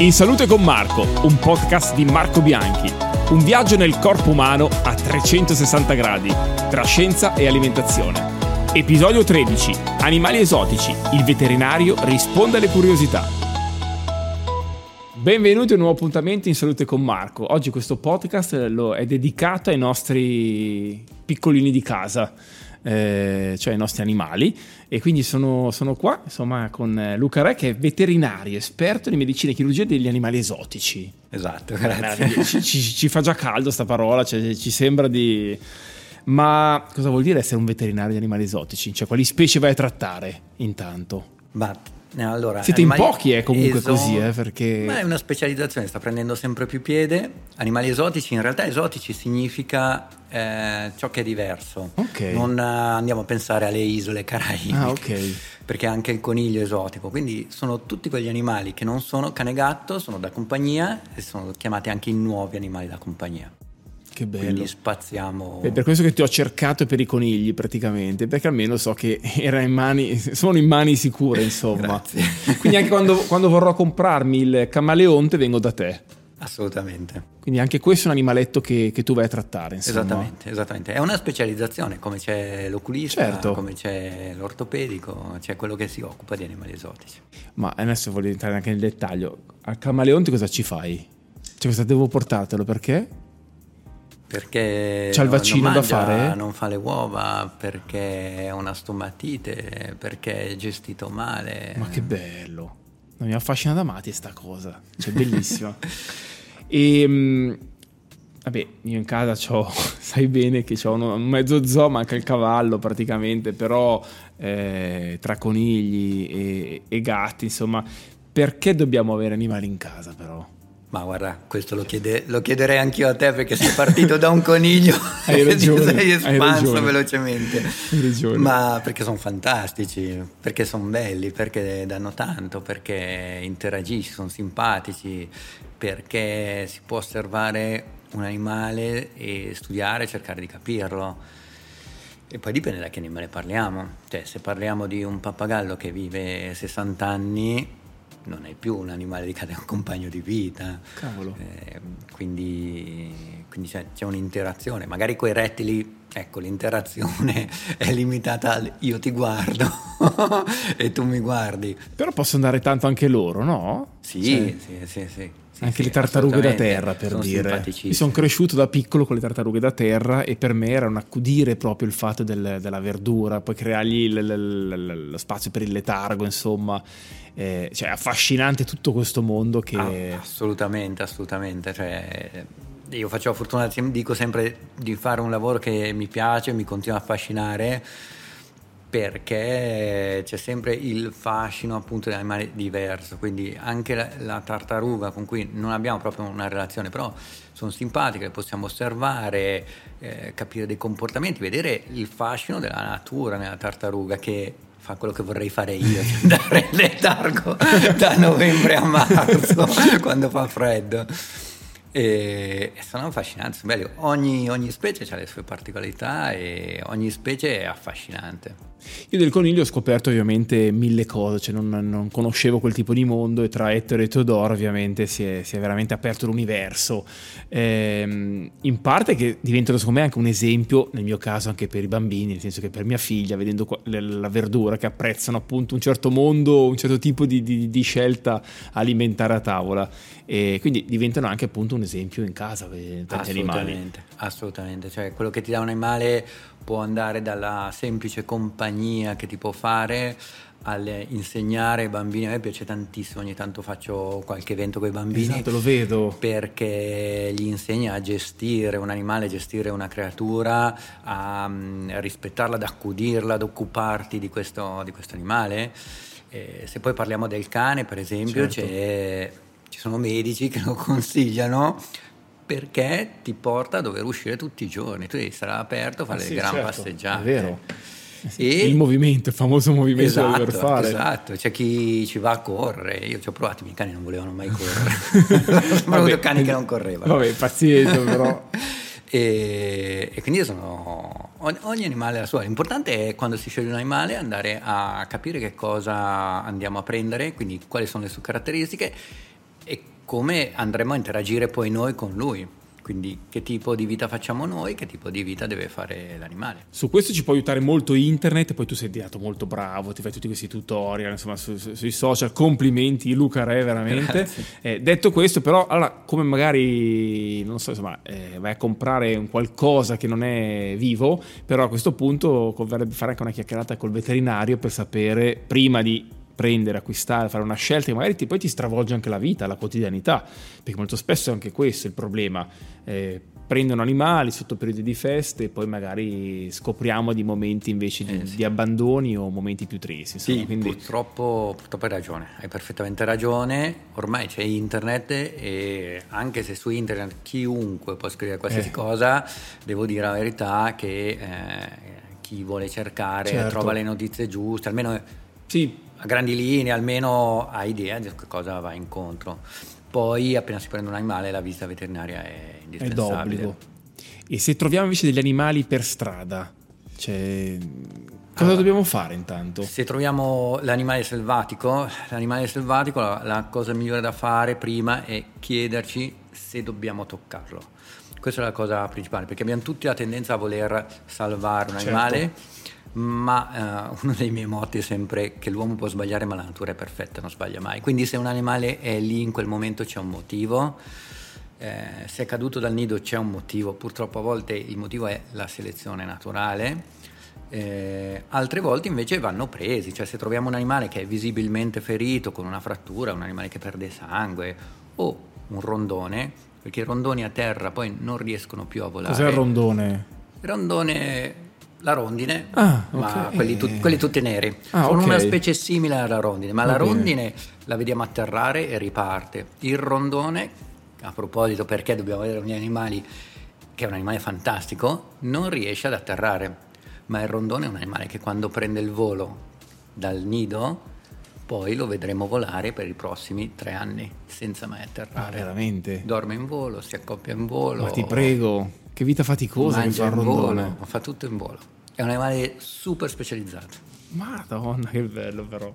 In Salute con Marco, un podcast di Marco Bianchi. Un viaggio nel corpo umano a 360 gradi, tra scienza e alimentazione. Episodio 13. Animali esotici. Il veterinario risponde alle curiosità. Benvenuti a un nuovo appuntamento in Salute con Marco. Oggi questo podcast è dedicato ai nostri piccolini di casa eh, cioè i nostri animali. E quindi sono, sono, qua insomma con Luca Re che è veterinario, esperto di medicina e chirurgia degli animali esotici. Esatto, grazie. Ci, ci, ci fa già caldo sta parola, cioè, ci sembra di... Ma cosa vuol dire essere un veterinario di animali esotici? Cioè quali specie vai a trattare intanto? Ma allora, Siete in pochi, è comunque eso... così, eh, perché... Ma è una specializzazione, sta prendendo sempre più piede. Animali esotici, in realtà esotici significa eh, ciò che è diverso. Okay. Non uh, andiamo a pensare alle isole caraibiche, ah, okay. perché anche il coniglio è esotico. Quindi sono tutti quegli animali che non sono cane gatto, sono da compagnia e sono chiamati anche i nuovi animali da compagnia. Che bello. Quindi spaziamo. È per questo che ti ho cercato per i conigli praticamente, perché almeno so che era in mani, sono in mani sicure, insomma. Quindi anche quando, quando vorrò comprarmi il camaleonte vengo da te. Assolutamente. Quindi anche questo è un animaletto che, che tu vai a trattare. Insomma. Esattamente, esattamente. È una specializzazione, come c'è l'oculista, certo. come c'è l'ortopedico, c'è quello che si occupa di animali esotici. Ma adesso voglio entrare anche nel dettaglio. Al camaleonte cosa ci fai? Cioè cosa devo portartelo? Perché? Perché c'ha il vaccino mangia, da fare? Non fa le uova, perché ha una stomatite, perché è gestito male. Ma che bello! Non mi affascina da mati sta cosa, cioè bellissima. e ehm, vabbè, io in casa ho, sai bene che ho un mezzo zoo, manca il cavallo praticamente, però eh, tra conigli e, e gatti, insomma, perché dobbiamo avere animali in casa però? Ma guarda, questo lo, chiede, lo chiederei anch'io a te perché sei partito da un coniglio hai ragione, sei espanso hai velocemente. Ragione. Ma perché sono fantastici, perché sono belli, perché danno tanto, perché interagisci, sono simpatici, perché si può osservare un animale e studiare e cercare di capirlo. E poi dipende da che animale parliamo. Cioè, se parliamo di un pappagallo che vive 60 anni, non è più un animale di un compagno di vita. Cavolo. Eh, quindi, quindi c'è, c'è, un'interazione. Magari con i rettili, ecco, l'interazione è limitata al io ti guardo e tu mi guardi. Però possono dare tanto anche loro, no? Sì, cioè... sì, sì, sì. Sì, anche sì, le tartarughe da terra per sono dire. io sono cresciuto da piccolo con le tartarughe da terra e per me era un accudire proprio il fatto del, della verdura poi creargli l, l, l, lo spazio per il letargo insomma. Eh, cioè affascinante tutto questo mondo che ah, assolutamente assolutamente. Cioè, io faccio la fortuna dico sempre di fare un lavoro che mi piace mi continua a affascinare perché c'è sempre il fascino appunto dell'animale diverso, quindi anche la, la, tartaruga con cui non abbiamo proprio una relazione, però sono simpatiche, le possiamo osservare, eh, capire dei comportamenti, vedere il fascino della natura nella tartaruga che fa quello che vorrei fare io, andare in letargo da novembre a marzo quando fa freddo. E, sono affascinanti, sono. Ogni, ogni specie ha le sue particolarità e ogni specie è affascinante. Io del coniglio ho scoperto ovviamente mille cose, cioè non, non, conoscevo quel tipo di mondo e tra Ettore e Teodoro ovviamente si è, si è veramente aperto l'universo. Ehm, in parte che diventano secondo me anche un esempio, nel mio caso anche per i bambini, nel senso che per mia figlia, vedendo la verdura, che apprezzano appunto un certo mondo, un certo tipo di, di, di scelta alimentare a tavola. E quindi diventano anche appunto un esempio in casa per tanti animali. Assolutamente, cioè quello che ti dà un animale può andare dalla semplice compagnia che ti può fare all'insegnare ai bambini. A me piace tantissimo, ogni tanto faccio qualche evento con i bambini. Esatto, lo vedo. Perché gli insegna a gestire un animale, a gestire una creatura, a, mm, a rispettarla, ad accudirla, ad occuparti di questo, di questo animale. E se poi parliamo del cane, per esempio, certo. ci sono medici che lo consigliano perché ti porta a dover uscire tutti i giorni, tu devi stare aperto, fare eh le gran certo, passeggiate. È vero. Eh e... Il movimento, il famoso movimento esatto, da dover fare. Esatto, c'è chi ci va a correre, io ci ho provato, i miei cani non volevano mai correre, ho avuto cani che non correvano. Vabbè, pazienza però. e, e, quindi sono, ogni, ogni animale ha la sua, l'importante è quando si sceglie un animale andare a capire che cosa andiamo a prendere, quindi quali sono le sue caratteristiche e come andremo a interagire poi noi con lui. Quindi che tipo di vita facciamo noi, che tipo di vita deve fare l'animale. Su questo ci può aiutare molto internet, poi tu sei diventato molto bravo, ti fai tutti questi tutorial, insomma, su, su, sui social, complimenti Luca Re veramente. Eh, detto questo però, allora, come magari, non so, insomma, eh, vai a comprare un qualcosa che non è vivo, però a questo punto converrebbe fare anche una chiacchierata col veterinario per sapere, prima di prendere, acquistare, fare una scelta che magari ti, poi ti stravolge anche la vita, la quotidianità, perché molto spesso è anche questo il problema. Eh, prendono animali sotto periodi di feste e poi magari scopriamo di momenti invece di, eh, sì. di abbandoni o momenti più tristi. Sì, quindi... purtroppo, purtroppo, hai ragione, hai perfettamente ragione, ormai c'è internet e anche se su internet chiunque può scrivere qualsiasi eh. cosa, devo dire la verità che eh, chi vuole cercare certo. trova le notizie giuste, almeno... Sì, a grandi linee almeno hai idea di cosa va incontro. Poi appena si prende un animale la visita veterinaria è indispensabile. È d'obbligo. E se troviamo invece degli animali per strada, cioè, cosa allora, dobbiamo fare intanto? Se troviamo l'animale selvatico, l'animale selvatico la, la cosa migliore da fare prima è chiederci se dobbiamo toccarlo. Questa è la cosa principale, perché abbiamo tutti la tendenza a voler salvare un certo. animale ma uh, uno dei miei motti è sempre che l'uomo può sbagliare ma la natura è perfetta, non sbaglia mai. Quindi se un animale è lì in quel momento c'è un motivo, eh, se è caduto dal nido c'è un motivo, purtroppo a volte il motivo è la selezione naturale, eh, altre volte invece vanno presi, cioè se troviamo un animale che è visibilmente ferito con una frattura, un animale che perde sangue o un rondone, perché i rondoni a terra poi non riescono più a volare. Cos'è il rondone? Il rondone la rondine, ah, okay. ma quelli, tu, quelli, tutti neri. Ah, Sono okay. una specie simile alla rondine, ma Va la bene. rondine la vediamo atterrare e riparte. Il rondone, a proposito perché dobbiamo avere gli animali, che è un animale fantastico, non riesce ad atterrare. Ma il rondone è un animale che quando prende il volo dal nido, poi lo vedremo volare per i prossimi tre anni senza mai atterrare. Ah, veramente? Dorme in volo, si accoppia in volo. Ma ti prego, che vita faticosa Mangia che fa il rondone. Volo, fa tutto in volo. È un animale super specializzato. Madonna, che bello però.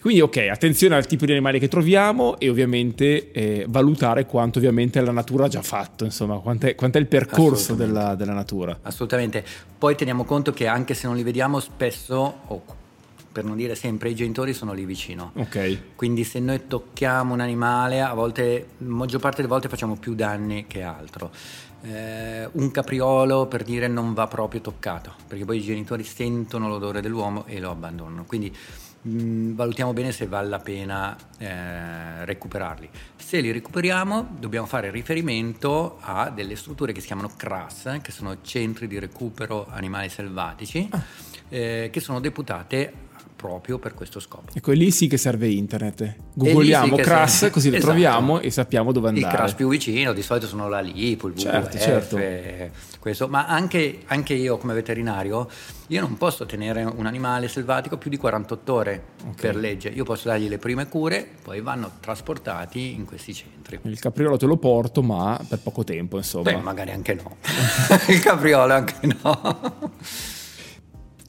Quindi ok, attenzione al tipo di animale che troviamo e ovviamente eh, valutare quanto ovviamente la natura ha già fatto, insomma, quant'è, quant'è il percorso della, della, natura. Assolutamente. Poi teniamo conto che anche se non li vediamo spesso, o per non dire sempre, i genitori sono lì vicino. Ok. Quindi se noi tocchiamo un animale, a volte, la maggior parte delle volte facciamo più danni che altro eh, un capriolo per dire non va proprio toccato, perché poi i genitori sentono l'odore dell'uomo e lo abbandonano. Quindi mh, mm, valutiamo bene se vale la pena eh, recuperarli. Se li recuperiamo dobbiamo fare riferimento a delle strutture che si chiamano CRAS, che sono centri di recupero animali selvatici, ah. eh, che sono deputate proprio per questo scopo. Ecco, lì sì che serve internet. Googliamo sì CRAS, serve. così lo esatto. troviamo e sappiamo dove andare. Il CRAS più vicino, di solito sono la LIP, il certo, WWF, certo. questo. ma anche, anche, io come veterinario, io non posso tenere un animale selvatico più di 48 ore okay. per legge, io posso dargli le prime cure, poi vanno trasportati in questi centri. Il capriolo te lo porto, ma per poco tempo, insomma. Beh, magari anche no. il capriolo anche no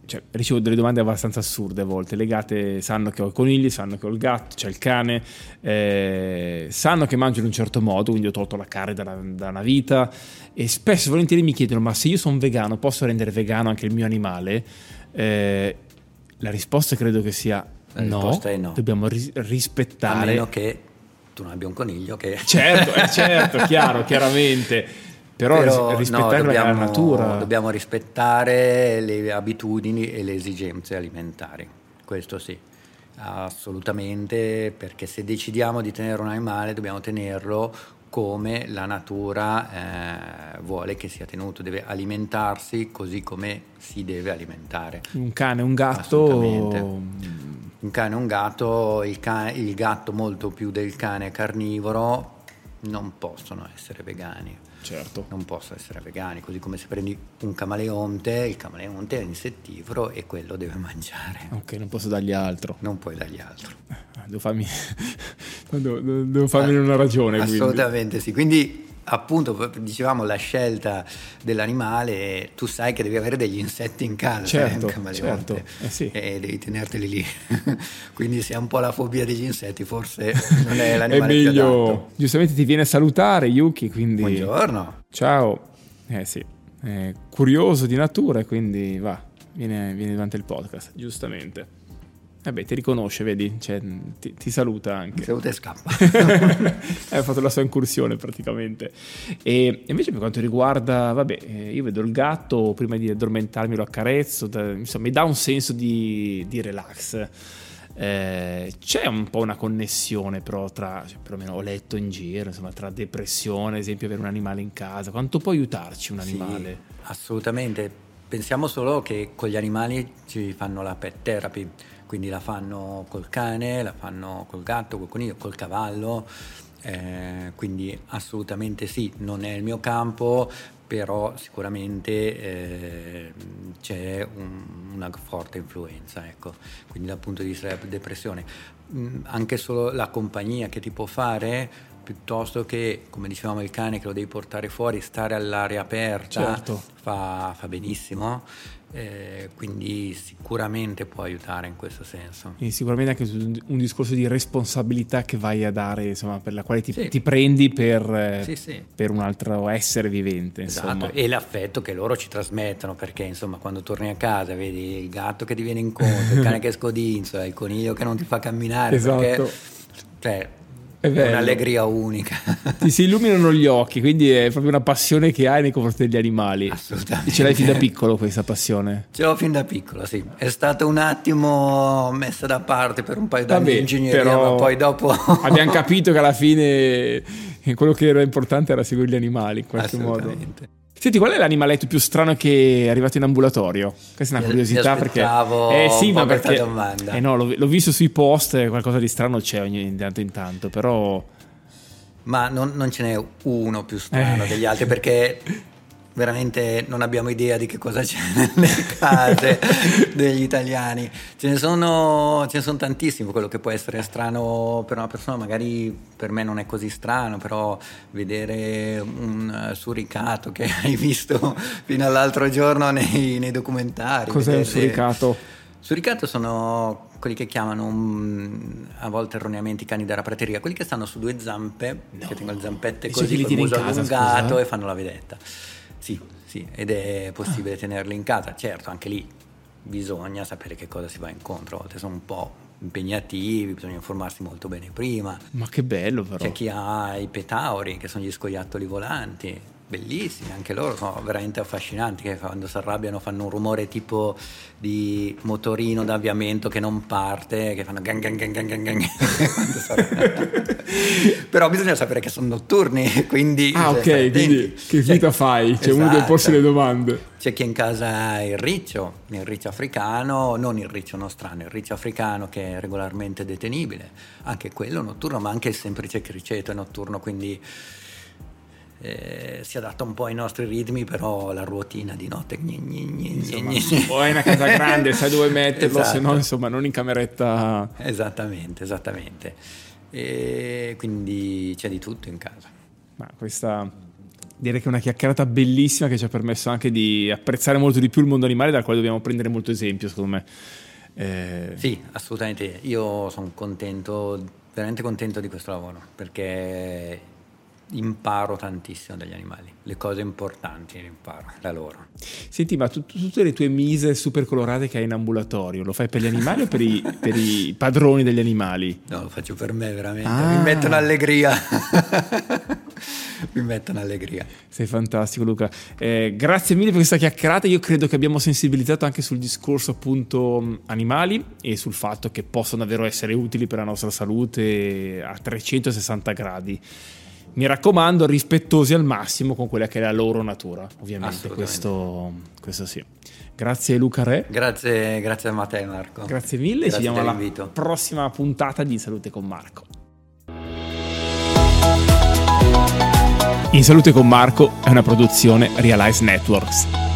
cioè, ricevo delle domande abbastanza assurde a volte, legate, sanno che ho i conigli, sanno che ho il gatto, c'è cioè il cane, eh, sanno che mangio in un certo modo, quindi ho tolto la carne da, da una vita e spesso e volentieri mi chiedono ma se io sono vegano posso rendere vegano anche il mio animale? Eh, la risposta credo che sia no, no, dobbiamo ris- rispettare... A meno che tu non abbia un coniglio che... Certo, eh, certo, chiaro, chiaramente però, Però rispettare no, dobbiamo, la natura. Dobbiamo rispettare le abitudini e le esigenze alimentari, questo sì, assolutamente, perché se decidiamo di tenere un animale dobbiamo tenerlo come la natura eh, vuole che sia tenuto, deve alimentarsi così come si deve alimentare. Un cane, un gatto... Un cane, un gatto, il, cane, il gatto molto più del cane carnivoro non possono essere vegani certo. non possono essere vegani, così come se prendi un camaleonte, il camaleonte è insettivoro e quello deve mangiare. Ok, non posso dargli altro. Non puoi dargli altro. Eh, devo farmi, devo, devo farmi una ragione. Assolutamente quindi. sì, quindi appunto dicevamo la scelta dell'animale, tu sai che devi avere degli insetti in casa, certo, eh, certo. Eh sì. e devi tenerteli lì. Quindi se hai un po' la fobia degli insetti, forse non è l'animale è meglio, Giustamente ti viene a salutare Yuki, quindi... Buongiorno. Ciao. Eh sì, è curioso di natura, quindi va, viene, viene durante il podcast, giustamente. Vabbè, ti riconosce, vedi, cioè, ti, ti, saluta anche. Saluta e scappa. ha fatto la sua incursione praticamente. E invece per quanto riguarda, vabbè, eh, io vedo il gatto, prima di addormentarmi lo accarezzo, da, insomma, mi dà un senso di, di relax. Eh, c'è un po' una connessione però tra, cioè, perlomeno ho letto in giro, insomma, tra depressione, ad esempio, avere un animale in casa. Quanto può aiutarci un animale? Sì, assolutamente. Pensiamo solo che con gli animali ci fanno la pet therapy quindi la fanno col cane, la fanno col gatto, col coniglio, col cavallo, eh, quindi assolutamente sì, non è il mio campo, però sicuramente eh, c'è un, una forte influenza, ecco. quindi dal punto di vista della depressione. Mm, anche solo la compagnia che ti può fare, piuttosto che, come dicevamo, il cane che lo devi portare fuori, stare all'aria aperta, certo. fa, fa benissimo eh, quindi sicuramente può aiutare in questo senso. E sicuramente anche un discorso di responsabilità che vai a dare, insomma, per la quale ti, sì. ti prendi per, eh, sì, sì. per, un altro essere vivente. Esatto, e l'affetto che loro ci trasmettono, perché insomma quando torni a casa vedi il gatto che ti viene incontro, il cane che scodinzola, il coniglio che non ti fa camminare, esatto. perché, cioè, un'allegria unica. Ti si illuminano gli occhi, quindi è proprio una passione che hai nei confronti degli animali. Assolutamente. E ce l'hai fin da piccolo questa passione? Ce l'ho fin da piccolo, sì. È stata un attimo messa da parte per un paio d'anni Vabbè, di ingegneria, però ma poi dopo... abbiamo capito che alla fine quello che era importante era seguire gli animali in qualche modo. Senti, qual è l'animaletto più strano che è arrivato in ambulatorio? Questa è una curiosità perché. Eh sì, ma perché. Eh no, l'ho, l'ho, visto sui post, qualcosa di strano c'è ogni tanto in tanto, però. Ma non, non ce n'è uno più strano eh. degli altri perché veramente non abbiamo idea di che cosa c'è nelle case degli italiani. Ce ne, sono, ce ne sono tantissimi, quello che può essere strano per una persona, magari per me non è così strano, però vedere un suricato che hai visto fino all'altro giorno nei, nei documentari. Cos'è vedere... un suricato? Suricato sono quelli che chiamano a volte erroneamente i cani della prateria, quelli che stanno su due zampe, no. che tengono le zampette così, con il muso allungato scusa. e fanno la vedetta. Sì, sì, ed è possibile ah. tenerli in casa. Certo, anche lì bisogna sapere che cosa si va incontro. A volte sono un po' impegnativi, bisogna informarsi molto bene prima. Ma che bello però. C'è chi ha i petauri, che sono gli scoiattoli volanti, bellissimi, anche loro sono veramente affascinanti, che quando si arrabbiano fanno un rumore tipo di motorino d'avviamento che non parte, che fanno gang gang gang gang gang. Però bisogna sapere che sono notturni, quindi... Ah ok, quindi che vita fai? C'è esatto. uno che porsi le domande. C'è chi in casa ha il riccio, il riccio africano, non il riccio nostrano, il riccio africano che è regolarmente detenibile, anche quello notturno, ma anche il semplice criceto è notturno, quindi eh, si adatta un po' ai nostri ritmi, però la ruotina di notte. Gni, gni, gni, insomma, o è una casa grande, sai dove metterlo, esatto. se no, insomma, non in cameretta. Esattamente, esattamente. E quindi c'è di tutto in casa. Ma questa direi che è una chiacchierata bellissima che ci ha permesso anche di apprezzare molto di più il mondo animale, dal quale dobbiamo prendere molto esempio, secondo me. Eh... Sì, assolutamente. Io sono contento, veramente contento di questo lavoro, perché imparo tantissimo dagli animali, le cose importanti le imparo da loro. Senti, ma tu, tutte le tue mise super colorate che hai in ambulatorio, lo fai per gli animali o per i, per i padroni degli animali? No, lo faccio per me veramente, ah. mi mettono allegria. mi mettono allegria. Sei fantastico Luca. Eh, grazie mille per questa chiacchierata, io credo che abbiamo sensibilizzato anche sul discorso appunto animali e sul fatto che possono davvero essere utili per la nostra salute a 360 gradi mi raccomando, rispettosi al massimo con quella che è la loro natura, ovviamente. Questo, questo sì. Grazie Luca Re. Grazie, grazie a te Marco. Grazie mille, grazie ci vediamo alla prossima puntata di Salute con Marco. In Salute con Marco è una produzione Realize Networks.